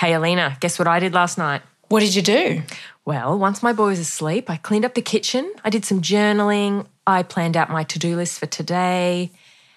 Hey, Alina, guess what I did last night? What did you do? Well, once my boy was asleep, I cleaned up the kitchen, I did some journaling, I planned out my to do list for today.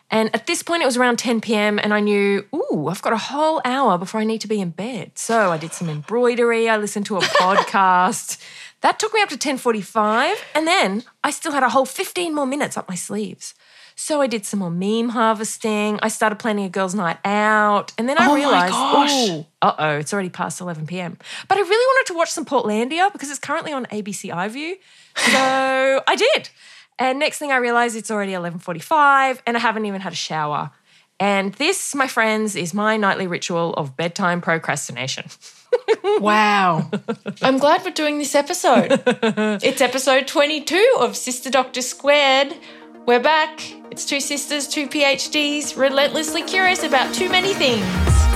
And at this point, it was around 10 p.m., and I knew, ooh, I've got a whole hour before I need to be in bed. So I did some embroidery, I listened to a podcast. That took me up to 10:45, and then I still had a whole 15 more minutes up my sleeves. So I did some more meme harvesting. I started planning a girls' night out, and then I Oh realized, oh, uh oh, it's already past 11 p.m. But I really wanted to watch some Portlandia because it's currently on ABC iView. So I did. And next thing I realized, it's already 11:45, and I haven't even had a shower. And this, my friends, is my nightly ritual of bedtime procrastination. Wow. I'm glad we're doing this episode. it's episode 22 of Sister Doctor Squared. We're back. It's two sisters, two PhDs, relentlessly curious about too many things.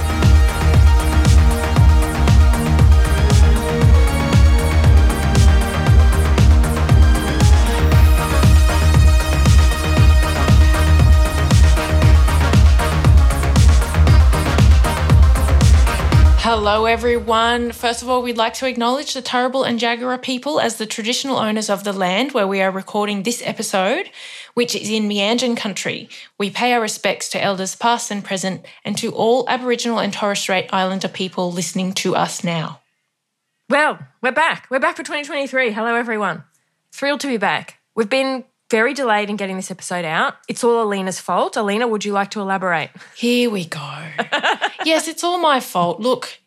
Hello, everyone. First of all, we'd like to acknowledge the Turrbal and Jagera people as the traditional owners of the land where we are recording this episode, which is in Meanjin country. We pay our respects to elders past and present and to all Aboriginal and Torres Strait Islander people listening to us now. Well, we're back. We're back for 2023. Hello, everyone. Thrilled to be back. We've been very delayed in getting this episode out. It's all Alina's fault. Alina, would you like to elaborate? Here we go. yes, it's all my fault. Look,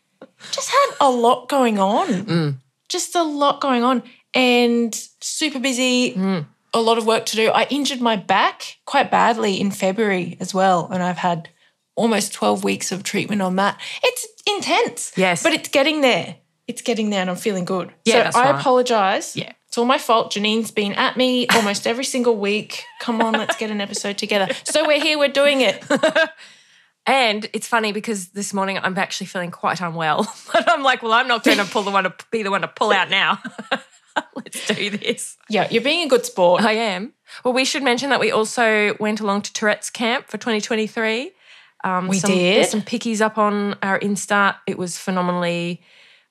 just had a lot going on. Mm. Just a lot going on and super busy. Mm. A lot of work to do. I injured my back quite badly in February as well. And I've had almost 12 weeks of treatment on that. It's intense. Yes. But it's getting there. It's getting there and I'm feeling good. Yeah, so I right. apologize. Yeah. It's all my fault. Janine's been at me almost every single week. Come on, let's get an episode together. So we're here, we're doing it. And it's funny because this morning I'm actually feeling quite unwell. But I'm like, well, I'm not going to pull the one to be the one to pull out now. Let's do this. Yeah, you're being a good sport. I am. Well, we should mention that we also went along to Tourette's camp for 2023. Um, We some, did. There's some pickies up on our Insta. It was phenomenally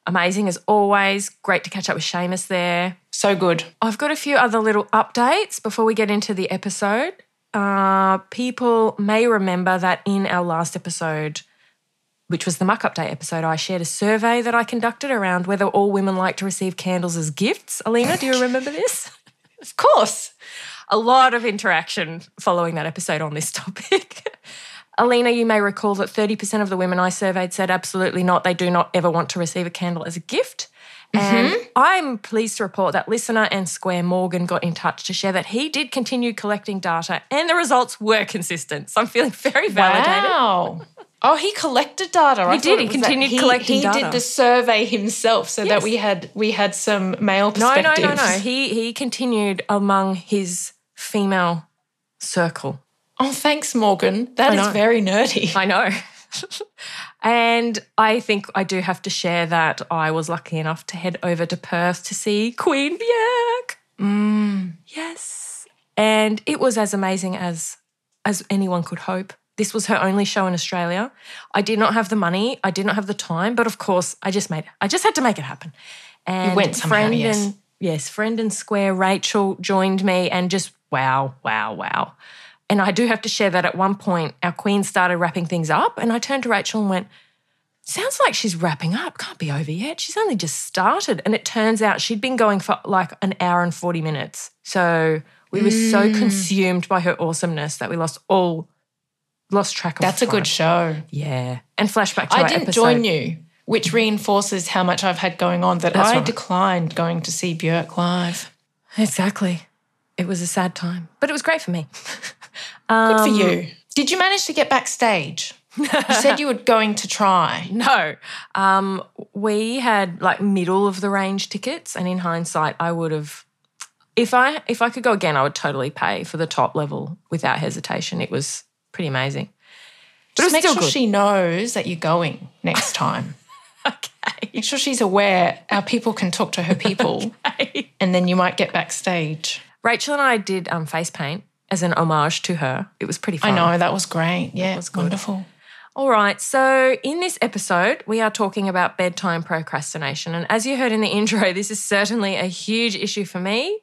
amazing as always. Great to catch up with Seamus there. So good. I've got a few other little updates before we get into the episode. Uh, people may remember that in our last episode, which was the muck update episode, I shared a survey that I conducted around whether all women like to receive candles as gifts. Alina, do you remember this? Of course. a lot of interaction following that episode on this topic. Alina, you may recall that 30% of the women I surveyed said absolutely not. They do not ever want to receive a candle as a gift. And mm-hmm. I'm pleased to report that listener and Square Morgan got in touch to share that he did continue collecting data and the results were consistent. So I'm feeling very validated. Wow. Oh, he collected data. I He did. He continued he, collecting he data. He did the survey himself, so Yes. that we had we had some male No, no, perspectives. no, no. He he continued among his female circle. Oh, thanks, Morgan. That is very nerdy. I know. and I think I do have to share that I was lucky enough to head over to Perth to see Queen Björk. Mm. Yes. And it was as amazing as as anyone could hope. This was her only show in Australia. I did not have the money, I did not have the time, but of course, I just made it. I just had to make it happen. And went somehow, friend yes. and yes, friend and square Rachel joined me and just wow, wow, wow. And I do have to share that at one point our queen started wrapping things up and I turned to Rachel and went, Sounds like she's wrapping up. Can't be over yet. She's only just started. And it turns out she'd been going for like an hour and 40 minutes. So we were Mm. so consumed by her awesomeness that we lost all, lost track of That's a good show. Yeah. And flashback to I didn't episode. join you, which reinforces how much I've had going on. That That's I right. declined going to see Björk live. Exactly. It was a sad time, but it was great for me. Good Um, for you. Did you manage to get backstage? you said you were going to try. No. Um, we had like middle of the range tickets, and in hindsight, I would have if I if I could go again, I would totally pay for the top level without hesitation. It was pretty amazing. But Just make sure good. she knows that you're going next time. okay. Make sure she's aware our people can talk to her people, and then you might get backstage. Rachel and I did um, face paint as an homage to her. It was pretty fun. I know that was great. Yeah, it was good. wonderful. All right. So, in this episode, we are talking about bedtime procrastination. And as you heard in the intro, this is certainly a huge issue for me.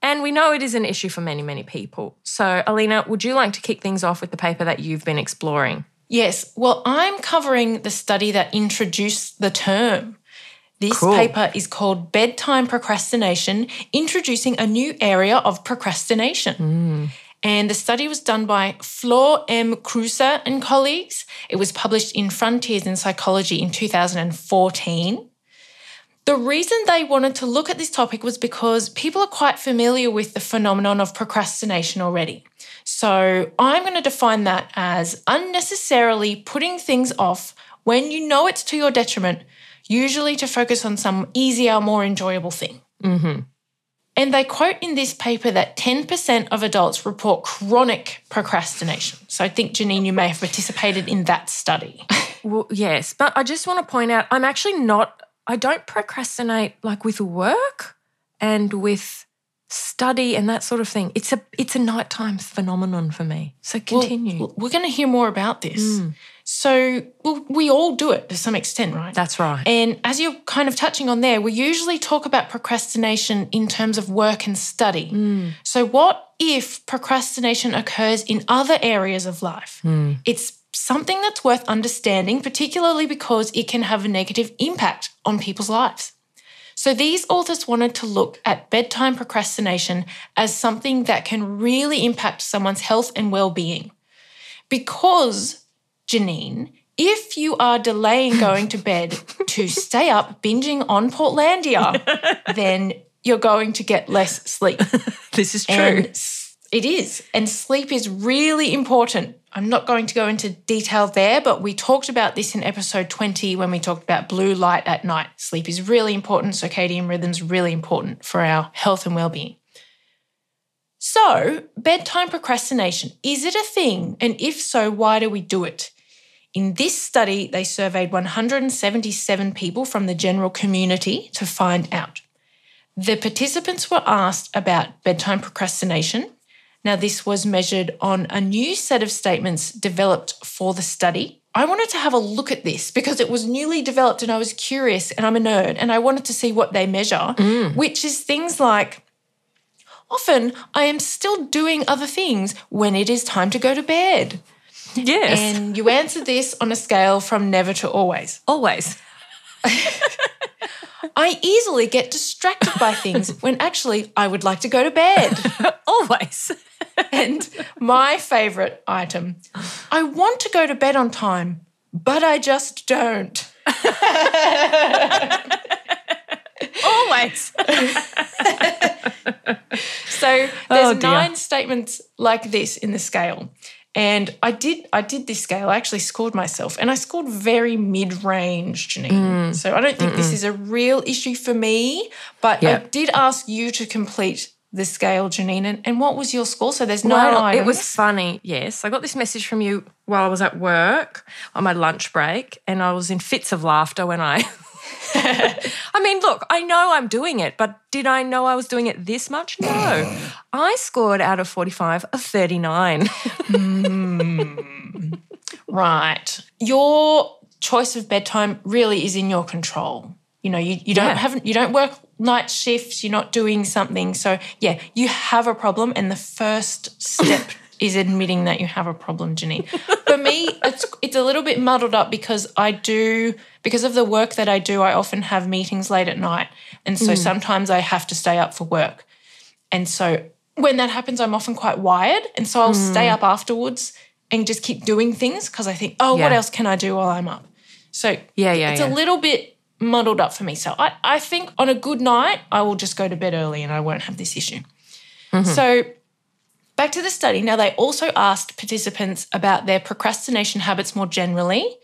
And we know it is an issue for many, many people. So, Alina, would you like to kick things off with the paper that you've been exploring? Yes. Well, I'm covering the study that introduced the term. This Cool. paper is called Bedtime Procrastination Introducing a New Area of Procrastination. Hmm. And the study was done by Floor M. Kroese and colleagues. It was published in Frontiers in Psychology in 2014. The reason they wanted to look at this topic was because people are quite familiar with the phenomenon of procrastination already. So I'm going to define that as unnecessarily putting things off when you know it's to your detriment, usually to focus on some easier, more enjoyable thing. Mm-hmm. And they quote in this paper that 10% of adults report chronic procrastination. So I think, Janine, you may have participated in that study. Well, yes, but I just want to point out I'm actually not, I don't procrastinate like with work and with study and that sort of thing. It's a it's a nighttime phenomenon for me. So continue. Well, we're going to hear more about this. Mm. So well, we all do it to some extent, right? That's right. And as you're kind of touching on there, we usually talk about procrastination in terms of work and study. Mm. So, what if procrastination occurs in other areas of life? Mm. It's something that's worth understanding, particularly because it can have a negative impact on people's lives. So, these authors wanted to look at bedtime procrastination as something that can really impact someone's health and well being. Because Janine, if you are delaying going to bed to stay up binging on Portlandia, then you're going to get less sleep. this is true. And it is. And sleep is really important. I'm not going to go into detail there, but we talked about this in episode 20 when we talked about blue light at night. Sleep is really important. Circadian rhythms really important for our health and well-being. So, bedtime procrastination, is it a thing? And if so, why do we do it? In this study, they surveyed 177 people from the general community to find out. The participants were asked about bedtime procrastination. Now, this was measured on a new set of statements developed for the study. I wanted to have a look at this because it was newly developed and I was curious and I'm a nerd and I wanted to see what they measure, mm. which is things like often I am still doing other things when it is time to go to bed. yes. And you answer this on a scale from never to always. Always. I easily get distracted by things when actually I would like to go to bed. Always. And my favorite item I want to go to bed on time, but I just don't. Always. So Oh, there's dear. nine statements like this in the scale. And I did I did this scale. I actually scored myself and I scored very mid-range, Janine. Mm. So I don't think this is a real issue for me, but I did ask you to complete the scale, Janine. And, and what was your score? So there's nine Well, items. it was funny. Yes, I got this message from you while I was at work on my lunch break, and I was in fits of laughter when I. I mean, look, I know I'm doing it, but did I know I was doing it this much? No. Mm. I scored out of 45 a 39. Mm. Right. Your choice of bedtime really is in your control. You know, you, you don't Yeah. have you don't work night shifts, you're not doing something. So yeah, you have a problem and the first step is admitting that you have a problem, Janine. For me, it's it's a little bit muddled up because I do because of the work that I do, I often have meetings late at night. And so mm. sometimes I have to stay up for work. And so when that happens, I'm often quite wired. And so I'll stay mm. up afterwards and just keep doing things because I think, oh, what else can I do while I'm up? So Yeah, yeah, it's yeah. a little bit muddled up for me. So I, I think on a good night, I will just go to bed early and I won't have this issue. Mm-hmm. So back to the study. Now, they also asked participants about their procrastination habits more generally,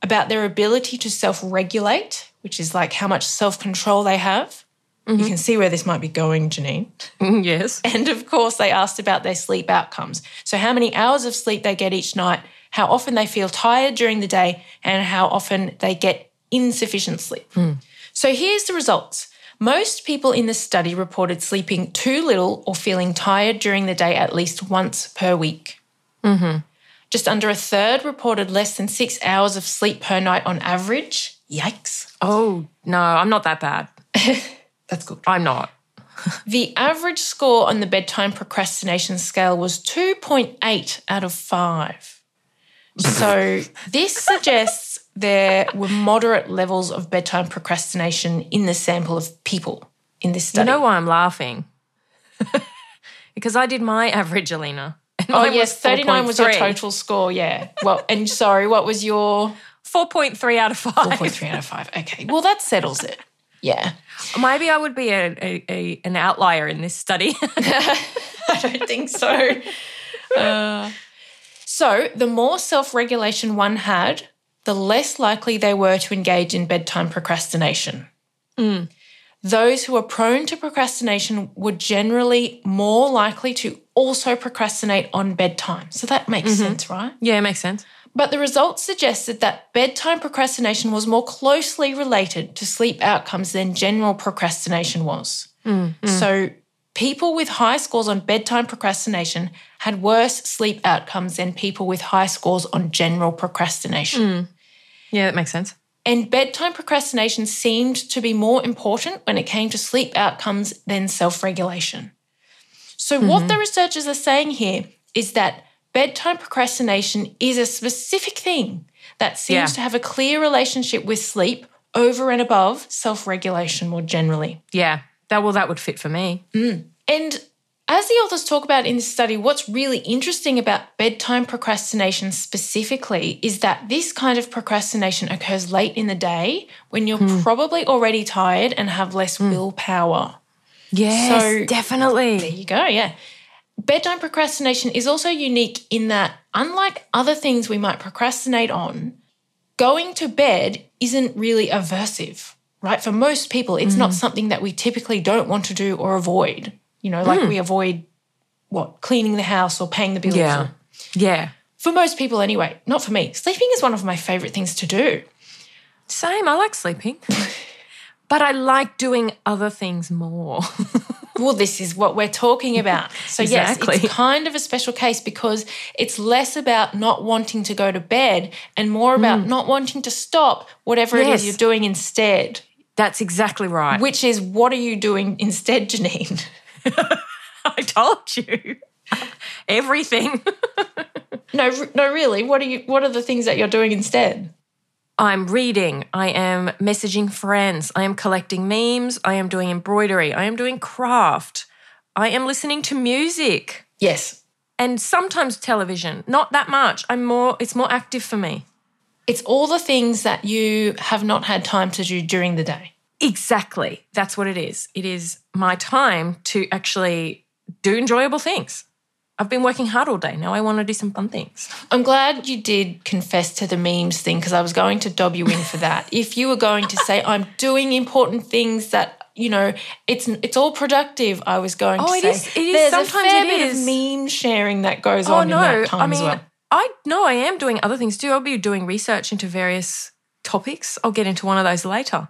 about their ability to self regulate, which is like how much self control they have. You can mm-hmm. see where this might be going, Janine. Mm-hmm, yes. And of course, they asked about their sleep outcomes. So, how many hours of sleep they get each night, how often they feel tired during the day, and how often they get insufficient sleep. Hmm. So, here's the results. Most people in the study reported sleeping too little or feeling tired during the day at least once per week. Mm-hmm. Just under a third reported less than six hours of sleep per night on average. Yikes. Oh, no, I'm not that bad. That's good. I'm not. The average score on the bedtime procrastination scale was 2.8 out of 5. So this suggests there were moderate levels of bedtime procrastination in the sample of people in this study. You know why I'm laughing? because I did my average, Alina. oh, yes, 39 was your total score, yeah. Well, and sorry, what was your 4.3 out of 5. 4.3 out of 5? Okay, well, that settles it. Yeah. Maybe I would be a, a, a, an outlier in this study. I don't think so. Uh, so, the more self regulation one had, the less likely they were to engage in bedtime procrastination. Those who are prone to procrastination were generally more likely to also procrastinate on bedtime. So, that makes mm-hmm. sense, right? yeah, it makes sense. But the results suggested that bedtime procrastination was more closely related to sleep outcomes than general procrastination was. Mm, mm. So, people with high scores on bedtime procrastination had worse sleep outcomes than people with high scores on general procrastination. Hmm. Yeah, that makes sense. And bedtime procrastination seemed to be more important when it came to sleep outcomes than self regulation. So, what mm-hmm. the researchers are saying here is that bedtime procrastination is a specific thing that seems Yeah. to have a clear relationship with sleep over and above self regulation more generally. Yeah, that well, that would fit for me. Mm. And as the authors talk about in this study, what's really interesting about bedtime procrastination specifically is that this kind of procrastination occurs late in the day when you're hmm. probably already tired and have less hmm. willpower. Yes, So- definitely. There you go, yeah. Bedtime procrastination is also unique in that, unlike other things we might procrastinate on, going to bed isn't really aversive, right? For most people, it's not mm. something that we typically don't want to do or avoid. You know, like we mm. avoid what, cleaning the house or paying the bills. Yeah, yeah. for most people, anyway, not for me. Sleeping is one of my favorite things to do. Same. I like sleeping, but I like doing other things more. Well, this is what we're talking about. So, Exactly. yes, it's kind of a special case because it's less about not wanting to go to bed and more about mm. not wanting to stop whatever it Yes. is you're doing instead, That's exactly right. which is what are you doing instead, Janine? I told you everything. No, no, really. What are you? What are the things that you're doing instead? I'm reading. I am messaging friends. I am collecting memes. I am doing embroidery. I am doing craft. I am listening to music Yes, and sometimes television. Not that much. I'm more. It's more active for me. It's all the things that you have not had time to do during the day. Exactly. That's what it is. It is my time to actually do enjoyable things. I've been working hard all day. Now I want to do some fun things. I'm glad you did confess to the memes thing because I was going to dob you in for that. if you were going to say I'm doing important things that you know it's it's all productive, I was going Oh, to it say is- it is- there's sometimes a fair it bit is. of meme sharing that goes Oh on no! in that time I mean, as well. I no, I am doing other things too. I'll be doing research into various topics. I'll get into one of those later.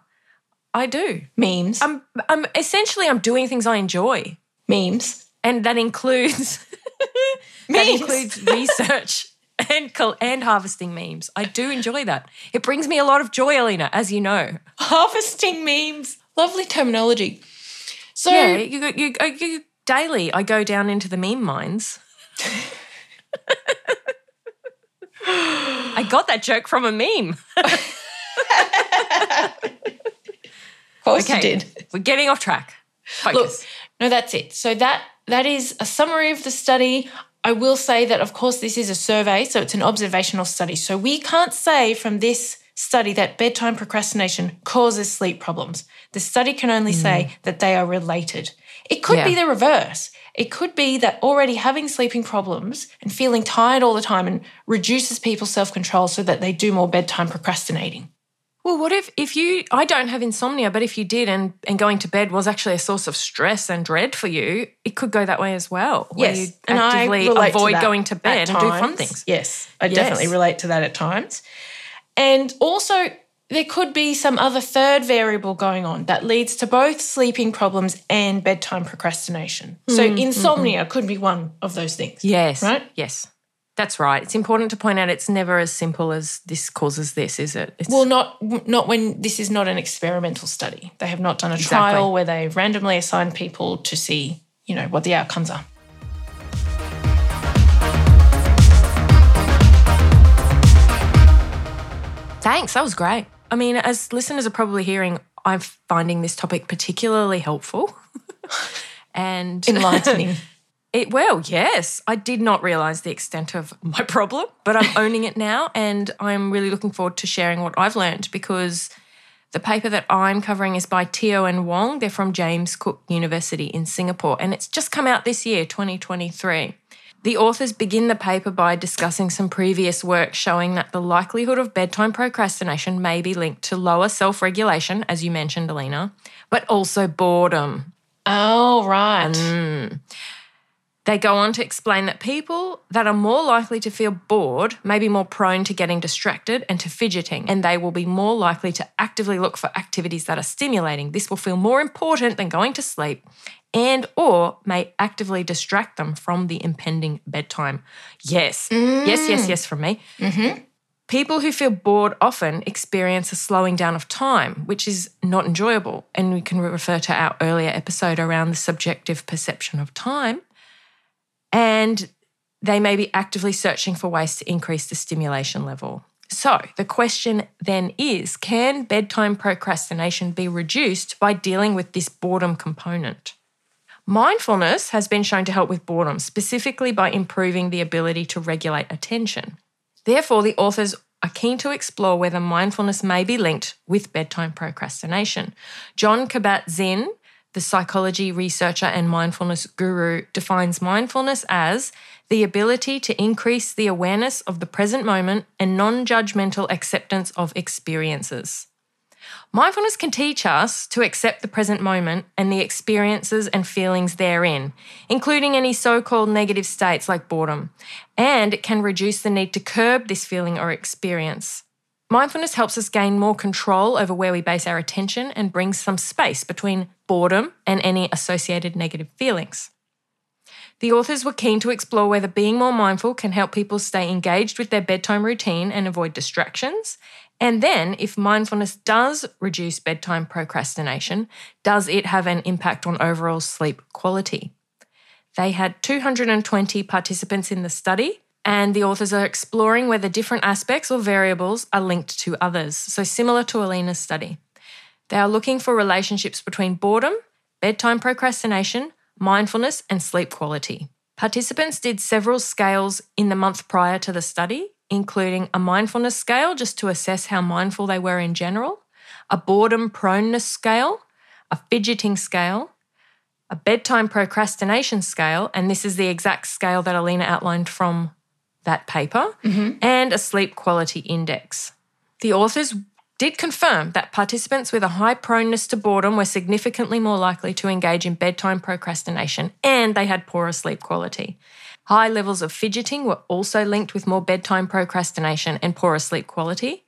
I do. Memes, I'm, I'm essentially I'm doing things I enjoy, memes, and that includes that includes research and and harvesting memes. I do enjoy that. It brings me a lot of joy, Alina, as you know. harvesting memes. Lovely terminology. So Yeah, you, you, you, you daily. I go down into the meme mines. I got that joke from a meme. of course you did. We're getting off track. Look, Focus. no, that's it. So that that is a summary of the study. I will say that, of course, this is a survey, so it's an observational study. So we can't say from this study that bedtime procrastination causes sleep problems. The study can only mm. say that they are related. It could be the reverse. It could be that already having sleeping problems and feeling tired all the time and reduces people's self control so that they do more bedtime procrastinating. Well, what if if you I don't have insomnia, but if you did and and going to bed was actually a source of stress and dread for you, it could go that way as well. where you and I actively to avoid that going to bed and do fun things. Yes, I Yes. definitely relate to that at times. And also, there could be some other third variable going on that leads to both sleeping problems and bedtime procrastination. So, Mm, insomnia could be one of those things. Yes. Right? Yes. That's right. It's important to point out it's never as simple as this causes this, is it? It's, Well, not not when this is not an experimental study. They have not done a Exactly. trial where they randomly assign people to see, you know, what the outcomes are. thanks. That was great. I mean, as listeners are probably hearing, I'm finding this topic particularly helpful. and Enlightening. It well, yes. I did not realize the extent of my problem, but I'm owning it now and I'm really looking forward to sharing what I've learned because the paper that I'm covering is by Teo and Wong. They're from James Cook University in Singapore and it's just come out this year, 2023. The authors begin the paper by discussing some previous work showing that the likelihood of bedtime procrastination may be linked to lower self regulation, as you mentioned, Alina, but also boredom. oh, right. Mm. They go on to explain that people that are more likely to feel bored may be more prone to getting distracted and to fidgeting, and they will be more likely to actively look for activities that are stimulating. This will feel more important than going to sleep and or may actively distract them from the impending bedtime. Yes. Yes, yes, mm. yes from me. Mm-hmm. People who feel bored often experience a slowing down of time, which is not enjoyable. And we can refer to our earlier episode around the subjective perception of time. And they may be actively searching for ways to increase the stimulation level. So, the question then is can bedtime procrastination be reduced by dealing with this boredom component? Mindfulness has been shown to help with boredom, specifically by improving the ability to regulate attention. Therefore, the authors are keen to explore whether mindfulness may be linked with bedtime procrastination. Jon Kabat Zinn, the psychology researcher and mindfulness guru, defines mindfulness as the ability to increase the awareness of the present moment and non judgmental acceptance of experiences. Mindfulness can teach us to accept the present moment and the experiences and feelings therein, including any so called negative states like boredom, and it can reduce the need to curb this feeling or experience. Mindfulness helps us gain more control over where we base our attention and brings some space between boredom and any associated negative feelings. The authors were keen to explore whether being more mindful can help people stay engaged with their bedtime routine and avoid distractions. And then, if mindfulness does reduce bedtime procrastination, does it have an impact on overall sleep quality? They had 220 participants in the study, and the authors are exploring whether different aspects or variables are linked to others. So, similar to Alina's study. They are looking for relationships between boredom, bedtime procrastination, mindfulness, and sleep quality. Participants did several scales in the month prior to the study, including a mindfulness scale just to assess how mindful they were in general, a boredom proneness scale, a fidgeting scale, a bedtime procrastination scale, and this is the exact scale that Alina outlined from that paper, mm-hmm. and a sleep quality index. The authors did confirm that participants with a high proneness to boredom were significantly more likely to engage in bedtime procrastination and they had poorer sleep quality. High levels of fidgeting were also linked with more bedtime procrastination and poorer sleep quality.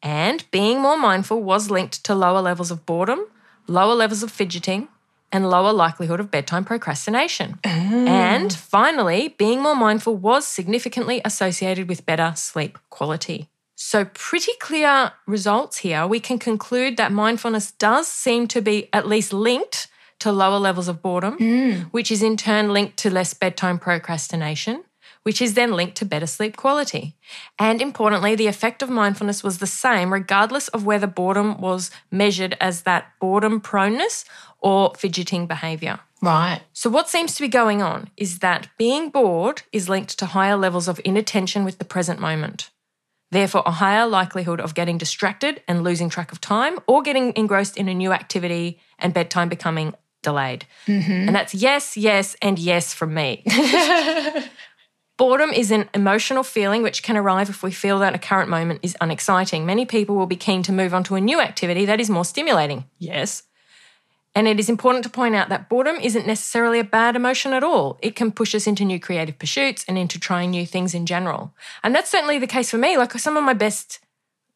And being more mindful was linked to lower levels of boredom, lower levels of fidgeting, and lower likelihood of bedtime procrastination. Mm. And finally, being more mindful was significantly associated with better sleep quality. So, pretty clear results here. We can conclude that mindfulness does seem to be at least linked to lower levels of boredom, mm. which is in turn linked to less bedtime procrastination, which is then linked to better sleep quality. And importantly, the effect of mindfulness was the same regardless of whether boredom was measured as that boredom proneness or fidgeting behavior. Right. So, what seems to be going on is that being bored is linked to higher levels of inattention with the present moment. Therefore, a higher likelihood of getting distracted and losing track of time or getting engrossed in a new activity and bedtime becoming delayed. Mm-hmm. And that's yes, yes, and yes from me. Boredom is an emotional feeling which can arrive if we feel that a current moment is unexciting. Many people will be keen to move on to a new activity that is more stimulating. Yes. And it is important to point out that boredom isn't necessarily a bad emotion at all. It can push us into new creative pursuits and into trying new things in general. And that's certainly the case for me. Like some of my best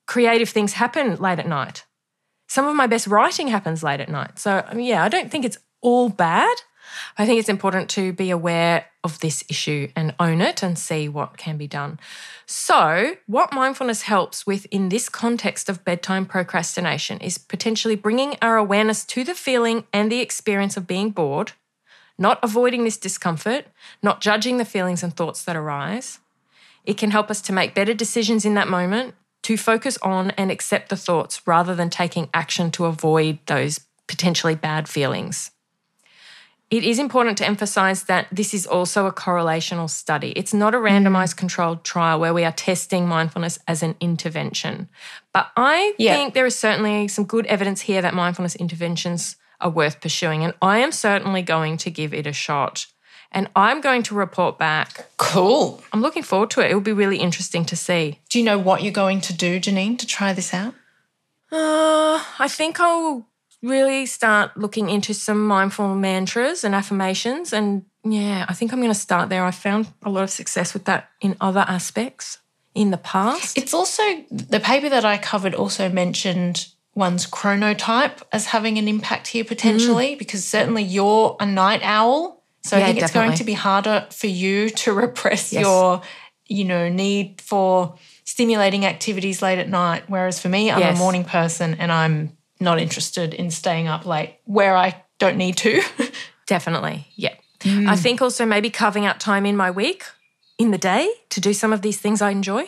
creative things happen late at night. Some of my best writing happens late at night. So, yeah, I don't think it's all bad. I think it's important to be aware of this issue and own it and see what can be done. So, what mindfulness helps with in this context of bedtime procrastination is potentially bringing our awareness to the feeling and the experience of being bored, not avoiding this discomfort, not judging the feelings and thoughts that arise. It can help us to make better decisions in that moment, to focus on and accept the thoughts rather than taking action to avoid those potentially bad feelings. It is important to emphasize that this is also a correlational study. It's not a randomized controlled trial where we are testing mindfulness as an intervention. But I Yeah. think there is certainly some good evidence here that mindfulness interventions are worth pursuing. And I am certainly going to give it a shot. And I'm going to report back. Cool. I'm looking forward to it. It will be really interesting to see. Do you know what you're going to do, Janine, to try this out? Uh, I think I'll really start looking into some mindful mantras and affirmations. And yeah, I think I'm going to start there. I found a lot of success with that in other aspects in the past. It's also the paper that I covered also mentioned one's chronotype as having an impact here potentially mm. because certainly you're a night owl. So Yeah, I think it's going to be harder for you to repress Yes. your, you know, need for stimulating activities late at night. Whereas for me, I'm Yes. a morning person and I'm not interested in staying up late where I don't need to. Definitely. Yeah. Hmm. I think also maybe carving out time in my week, in the day, to do some of these things I enjoy,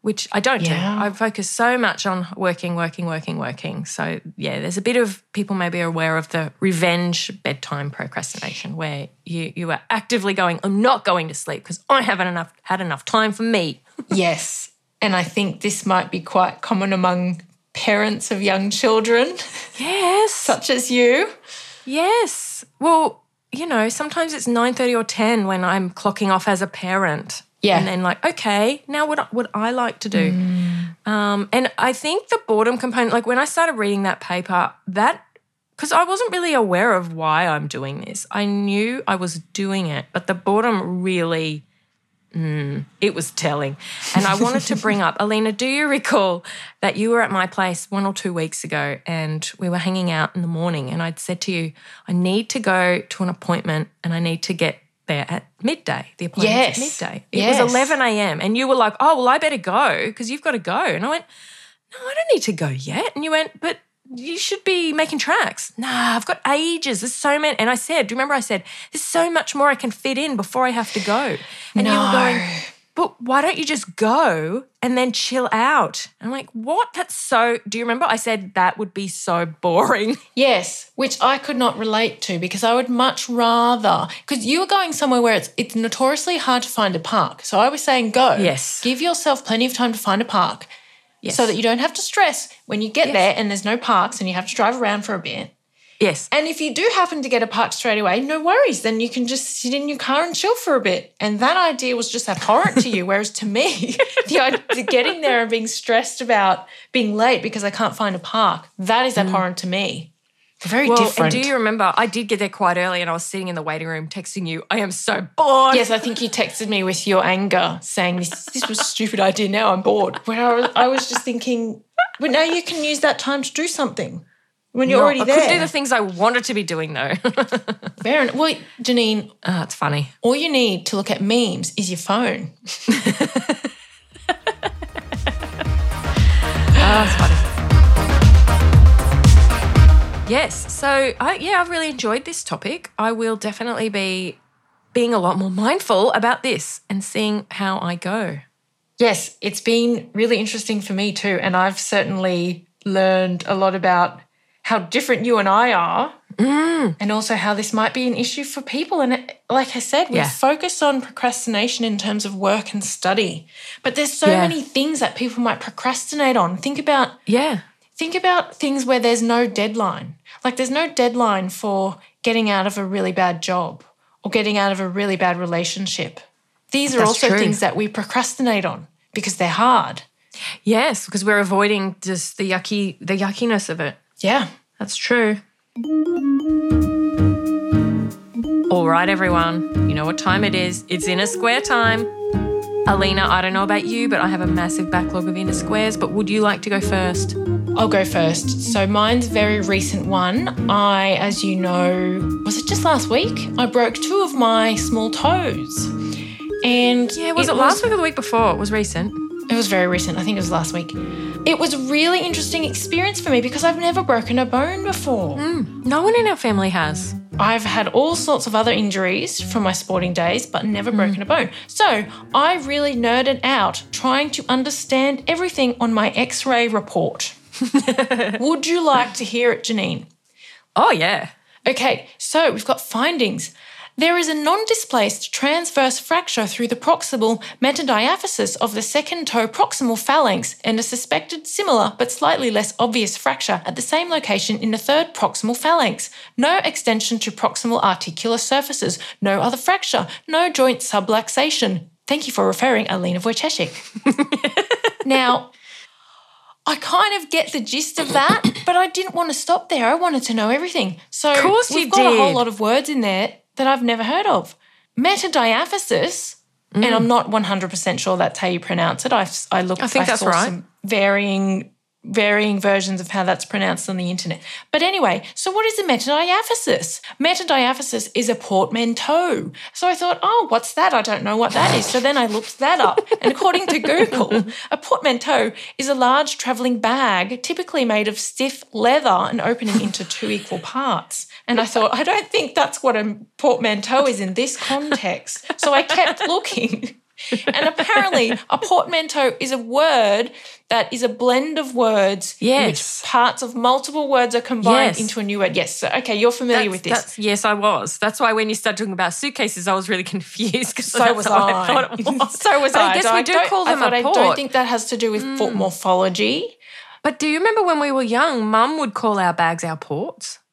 which I don't Yeah. do. I focus so much on working, working, working, working. So, yeah, there's a bit of people maybe are aware of the revenge bedtime procrastination where you, you are actively going, I'm not going to sleep because I haven't enough had enough time for me. yes. And I think this might be quite common among parents of young children, Yes. such as you. Yes. Well, you know, sometimes it's 9:30 or 10 when I'm clocking off as a parent. Yeah. And then like, okay, now what what I like to do. Um, and I think the boredom component, like when I started reading that paper, that because I wasn't really aware of why I'm doing this. I knew I was doing it, but the boredom really mm, it was telling. And I wanted to bring up, Alina, do you recall that you were at my place one or two weeks ago and we were hanging out in the morning and I'd said to you, I need to go to an appointment and I need to get there at midday. The appointment Yes. at midday. It Yes. was 11 a.m. and you were like, oh, well, I better go because you've got to go. And I went, no, I don't need to go yet. And you went, but you should be making tracks. Nah, I've got ages. There's so many. And I said, do you remember I said, there's so much more I can fit in before I have to go. And you were No. going, but why don't you just go and then chill out? And I'm like, what? That's so. Do you remember I said that would be so boring? Yes, which I could not relate to because I would much rather because you were going somewhere where it's it's notoriously hard to find a park. So I was saying go. Yes. Give yourself plenty of time to find a park Yes. so that you don't have to stress when you get Yes. there and there's no parks and you have to drive around for a bit. yes. And if you do happen to get a park straight away, no worries. Then you can just sit in your car and chill for a bit. And that idea was just abhorrent to you. Whereas to me, the idea of getting there and being stressed about being late because I can't find a park, that is mm. abhorrent to me. Very. Well, different. and do you remember? I did get there quite early, and I was sitting in the waiting room texting you. I am so bored. Yes, I think you texted me with your anger, saying this this was a stupid idea. Now I'm bored. When I was, I was just thinking, well, now you can use that time to do something when you're No, already I there. couldn't do the things I wanted to be doing though. Fair enough. Well, Janine, oh, it's funny. all you need to look at memes is your phone. Oh, it's funny. Yes. So, I, yeah, I've really enjoyed this topic. I will definitely be being a lot more mindful about this and seeing how I go. Yes, it's been really interesting for me too. And I've certainly learned a lot about how different you and I are. Mm. And also how this might be an issue for people. And it, like I said, we Yeah. focus on procrastination in terms of work and study. But there's so Yeah. many things that people might procrastinate on. Think about Yeah. Think about things where there's no deadline. Like there's no deadline for getting out of a really bad job or getting out of a really bad relationship. These are That's also true. things that we procrastinate on because they're hard. Yes, because we're avoiding just the yucky, the yuckiness of it. Yeah. That's true. All right, everyone. You know what time it is. It's inner square time. Alina, I don't know about you, but I have a massive backlog of inner squares. But would you like to go first? I'll go first. So mine's a very recent one. I, as you know, was it just last week? I broke two of my small toes. And Yeah, was it, last week or the week before? It was recent. It was very recent. I think it was last week. It was a really interesting experience for me because I've never broken a bone before. Hmm. No one in our family has. I've had all sorts of other injuries from my sporting days, but never hmm. broken a bone. So I really nerded out trying to understand everything on my x ray report. Would you like to hear it, Janine? Oh, yeah. Okay, so we've got findings. There is a non displaced transverse fracture through the proximal metadiaphysis of the second toe proximal phalanx and a suspected similar but slightly less obvious fracture at the same location in the third proximal phalanx. No extension to proximal articular surfaces, no other fracture, no joint subluxation. Thank you for referring, Alina Wojciechik. now, I kind of get the gist of that, but I didn't want to stop there. I wanted to know everything. So of course we've got a whole lot of words in there that I've never heard of. Metadiaphysis, and Mm. I'm not 100% sure that's how you pronounce it. I, I looked I think that's saw right. some varying varying versions of how that's pronounced on the internet. But anyway, so what is a metadiaphysis? Metadiaphysis is a portmanteau. So I thought, oh, what's that? I don't know what that is. So then I looked that up. And according to Google, a portmanteau is a large traveling bag, typically made of stiff leather and opening into two equal parts. And I thought, I don't think that's what a portmanteau is in this context. So I kept looking. And apparently, a portmanteau is a word that is a blend of words in Yes. which parts of multiple words are combined Yes. into a new word. Yes. So, okay, you're familiar That's- with this. yes, I was. That's why when you started talking about suitcases, I was really confused. 'cause So was what I. thought it was. so was I. I guess we do call them thought a I port. Hmm. don't think that has to do with fo- morphology. But do you remember when we were young, Mum would call our bags our ports?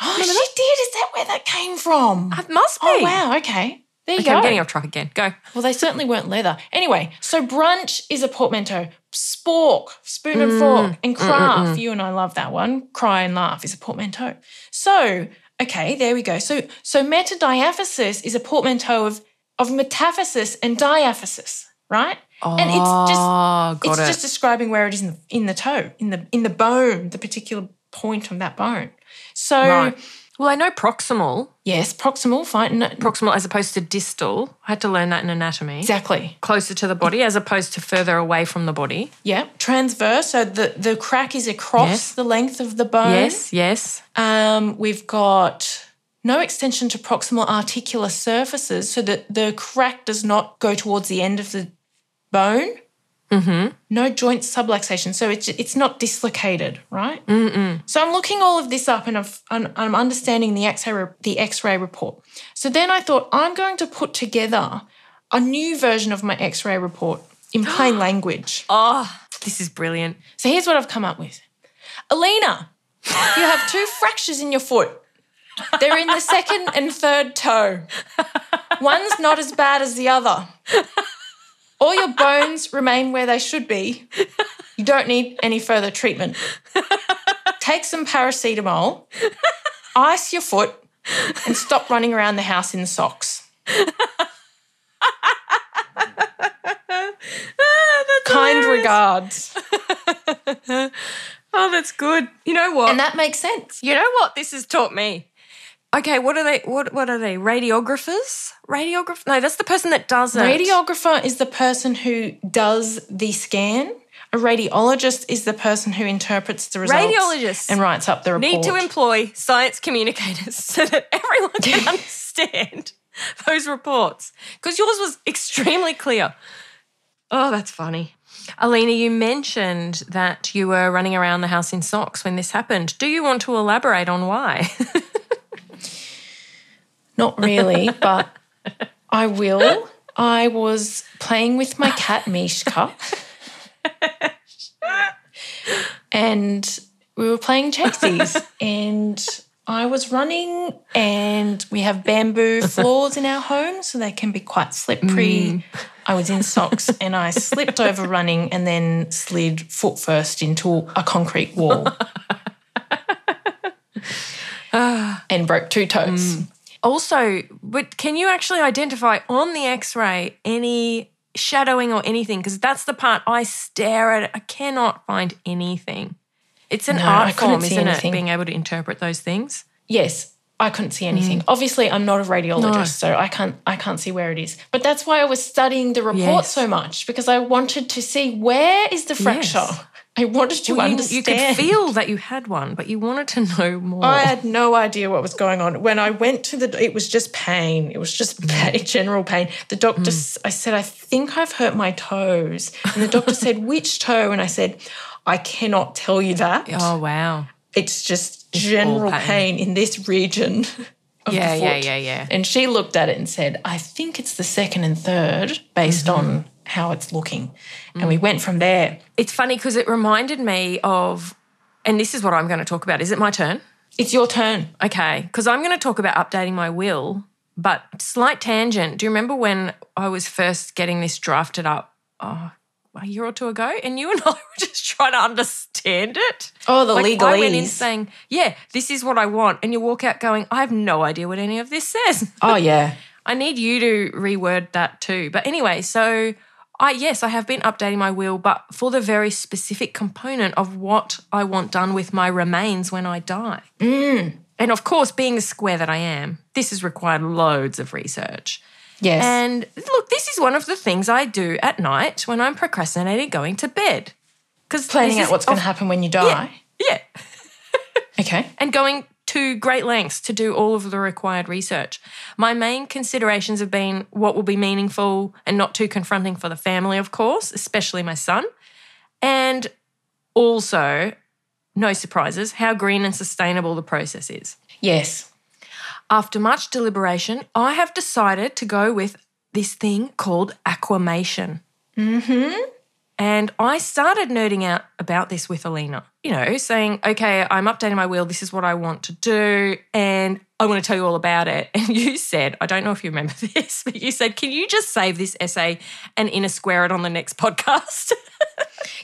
Oh, she did. Is that where that came from? It must be. Oh, wow. Okay. There you Okay, go. I'm getting off track again. Go. Well, they certainly weren't leather. Anyway, so brunch is a portmanteau. Spork, spoon and fork, mm, and mm, mm, craft. You and I love that one. Cry and laugh is a portmanteau. So, okay, there we go. So, so metadiaphysis is a portmanteau of of metaphysis and diaphysis, right? Oh, and it's just ah, got it's it. just describing where it is in the in the toe, in the in the bone, the particular point of that bone. So, right. Well, I know proximal, yes, proximal, fine, no, proximal as opposed to distal. I had to learn that in anatomy. exactly. Closer to the body as opposed to further away from the body. Yeah, transverse. So the the crack is across Yes. the length of the bone. Yes, yes. Um, we've got no extension to proximal articular surfaces, so that the crack does not go towards the end of the bone. Mm-hmm. No joint subluxation, so it's it's not dislocated, right? Mm-mm. So I'm looking all of this up, and I've, I'm, I'm understanding the X-ray the X-ray report. So then I thought I'm going to put together a new version of my X-ray report in plain language. Oh, this is brilliant. So here's what I've come up with. Alina, you have two fractures in your foot. They're in the second and third toe. One's not as bad as the other. All your bones remain where they should be. You don't need any further treatment. Take some paracetamol, ice your foot, and stop running around the house in socks. Kind regards. Oh, that's good. You know what? And that makes sense. you know what this has taught me? Okay, what are they? What what are they? Radiographers? Radiographer? No, that's the person that does it. Radiographer is the person who does the scan. A radiologist is the person who interprets the results Radiologists and writes up the report. need to employ science communicators so that everyone can understand those reports. Because yours was extremely clear. Oh, that's funny. Alina, you mentioned that you were running around the house in socks when this happened. Do you want to elaborate on why? Not really, but I will. I was playing with my cat Mishka. and we were playing chassis and I was running and we have bamboo floors in our home so they can be quite slippery. Mm. I was in socks and I slipped over running and then slid foot first into a concrete wall. and broke two toes. Mm. Also, but can you actually identify on the x ray any shadowing or anything because that's the part I stare at. I cannot find anything. It's an No, art form, isn't anything. it? Being able to interpret those things. Yes, I couldn't see anything. Mm. Obviously, I'm not a radiologist, so I can't I can't see where it is. But that's why I was studying the report Yes. so much because I wanted to see where is the fracture. Yes. I wanted to Well, you, understand. you could feel that you had one, but you wanted to know more. I had no idea what was going on. When I went to the, it was just pain. It was just Mm. general pain. The doctor, I said, I think I've hurt my toes. And the doctor said, which toe? And I said, I cannot tell you that. oh wow. It's just general pain. pain. in this region of Yeah, yeah, yeah, yeah. And she looked at it and said, I think it's the second and third based Mm-hmm. on how it's looking. And Mm. we went from there. It's funny because it reminded me of, and this is what I'm going to talk about. Is it my turn? It's your turn. Okay, because I'm going to talk about updating my will, but slight tangent. Do you remember when I was first getting this drafted up oh, a year or two ago? And you and I were just trying to understand it. Oh, the Like, I went in saying, Yeah, this is what I want. And you walk out going, I have no idea what any of this says. Oh, yeah. I need you to reword that too. But anyway, so I yes, I have been updating my will, but for the very specific component of what I want done with my remains when I die. Mm. And of course, being the square that I am, this has required loads of research. Yes. And look, this is one of the things I do at night when I'm procrastinating going to bed. Because Planning out what's going to happen when you die. Yeah. Okay. and going to great lengths to do all of the required research. My main considerations have been what will be meaningful and not too confronting for the family, of course, especially my son. And also, no surprises, how green and sustainable the process is. Yes. After much deliberation, I have decided to go with this thing called aquamation. Mm-hmm. And I started nerding out about this with Alina, you know, saying, okay, I'm updating my will. This is what I want to do. And I want to tell you all about it. And you said, I don't know if you remember this, but you said, can you just save this essay and inner square it on the next podcast?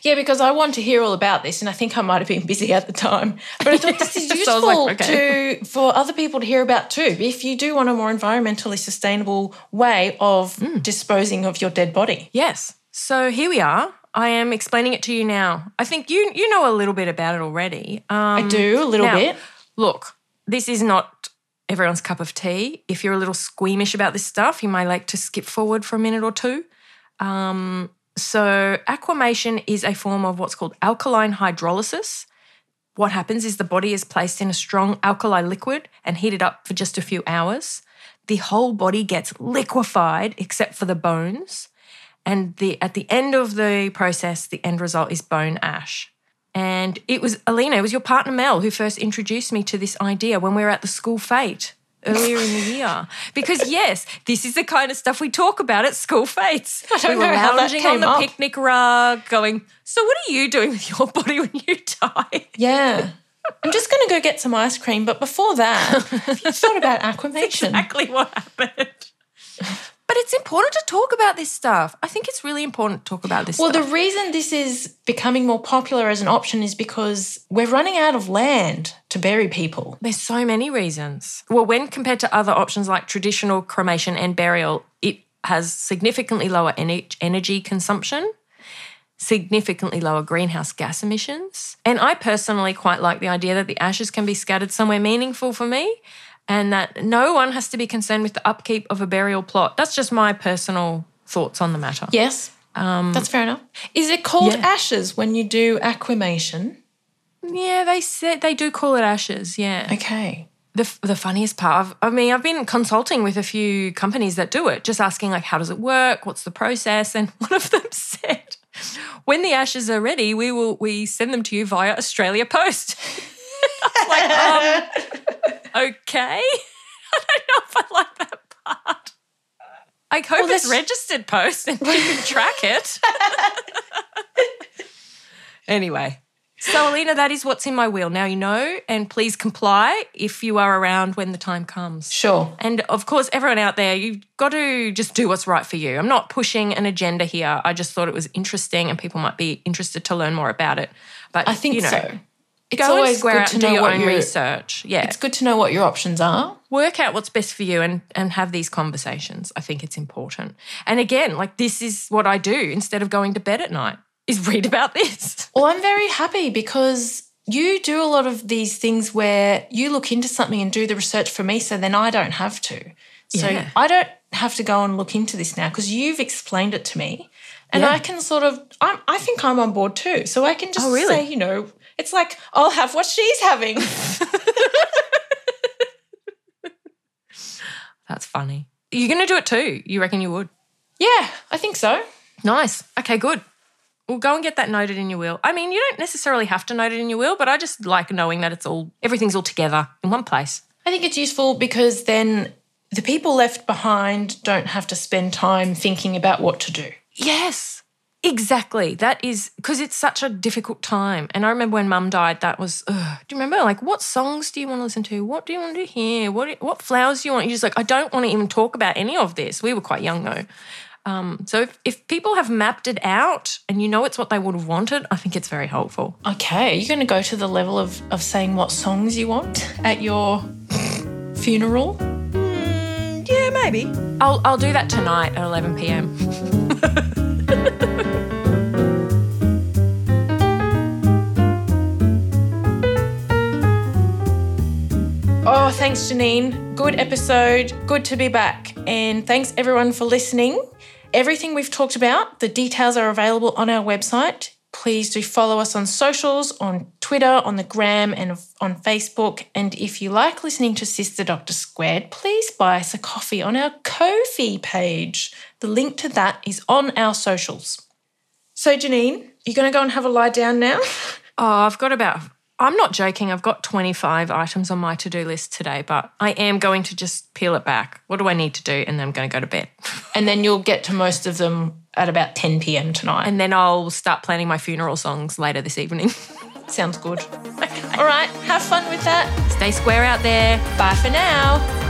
Yeah, because I want to hear all about this, and I think I might have been busy at the time. But I thought this is useful was like, okay. to for other people to hear about too. If you do want a more environmentally sustainable way of Mm. disposing of your dead body. Yes. So here we are. I am explaining it to you now. I think you you know a little bit about it already. Um, I do a little now, bit. Look, this is not everyone's cup of tea. If you're a little squeamish about this stuff, you might like to skip forward for a minute or two. Um, so, aquamation is a form of what's called alkaline hydrolysis. What happens is the body is placed in a strong alkali liquid and heated up for just a few hours. The whole body gets liquefied except for the bones. And the at the end of the process, the end result is bone ash. And it was Alina, it was your partner Mel who first introduced me to this idea when we were at the school fete earlier in the year. Because yes, this is the kind of stuff we talk about at school don't we were know how that lounging on the up. picnic rug, going, So what are you doing with your body when you die? Yeah. I'm just going to go get some ice cream, but before that, have you thought about aquamation? exactly what happened. But it's important to talk about this stuff. I think it's really important to talk about this stuff. Well, stuff. the reason this is becoming more popular as an option is because we're running out of land to bury people. There's so many reasons. Well, when compared to other options like traditional cremation and burial, it has significantly lower ener- energy consumption, significantly lower greenhouse gas emissions. And I personally quite like the idea that the ashes can be scattered somewhere meaningful for me and that no one has to be concerned with the upkeep of a burial plot. That's just my personal thoughts on the matter. Yes, um, that's fair enough. Is it called yeah. ashes when you do aquamation? Yeah, they said they do call it ashes. Yeah. Okay. The, the funniest part, of, I mean, I've been consulting with a few companies that do it, just asking, like, how does it work? What's the process? And one of them said, when the ashes are ready, we will we send them to you via Australia Post. I like, um, okay. I don't know if I like that part. I hope it's that's- registered post and you can track it. anyway. So, Alina, that is what's in my will. Now you know, and please comply if you are around when the time comes. Sure. And of course, everyone out there, you've got to just do what's right for you. I'm not pushing an agenda here. I just thought it was interesting and people might be interested to learn more about it. But I think you know, so. It's Go always good to know your what own research. Yeah. it's good to know what your options are. work out what's best for you and and have these conversations. I think it's important. And again, like this is what I do instead of going to bed at night is read about this. Well, I'm very happy because you do a lot of these things where you look into something and do the research for me, so then I don't have to. So Yeah. I don't have to go and look into this now because you've explained it to me. And Yeah. I can sort of, I'm, I think I'm on board too. So I can just Oh, really? say, you know, it's like, I'll have what she's having. That's funny. You're going to do it too. You reckon you would? yeah, I think so. Nice. Okay, good. Well, go and get that noted in your will. I mean, you don't necessarily have to note it in your will, but I just like knowing that it's all everything's all together in one place. I think it's useful because then the people left behind don't have to spend time thinking about what to do. Yes, exactly. That is because it's such a difficult time. And I remember when Mum died, that was. Ugh. Do you remember? Like, what songs do you want to listen to? What do you want to hear? What what flowers do you want? You're just like, I don't want to even talk about any of this. We were quite young though. Um, so if, if people have mapped it out and you know it's what they would have wanted, I think it's very helpful. Okay, are you're going to go to the level of, of saying what songs you want at your funeral? Yeah, maybe. I'll I'll do that tonight at 11 p.m. Oh, thanks, Janine. Good episode. Good to be back. And thanks, everyone, for listening. Everything we've talked about, the details are available on our website. Please do follow us on socials, on Twitter, on the gram, and on Facebook. And if you like listening to Sister Doctor Squared, please buy us a coffee on our Ko-fi page. The link to that is on our socials. So, Janine, you're going to go and have a lie down now? Oh, I've got about. I'm not joking. I've got 25 items on my to do list today, but I am going to just peel it back. What do I need to do? And then I'm going to go to bed. and then you'll get to most of them at about 10 p.m. tonight. And then I'll start planning my funeral songs later this evening. Sounds good. All right, have fun with that. Stay square out there. Bye for now.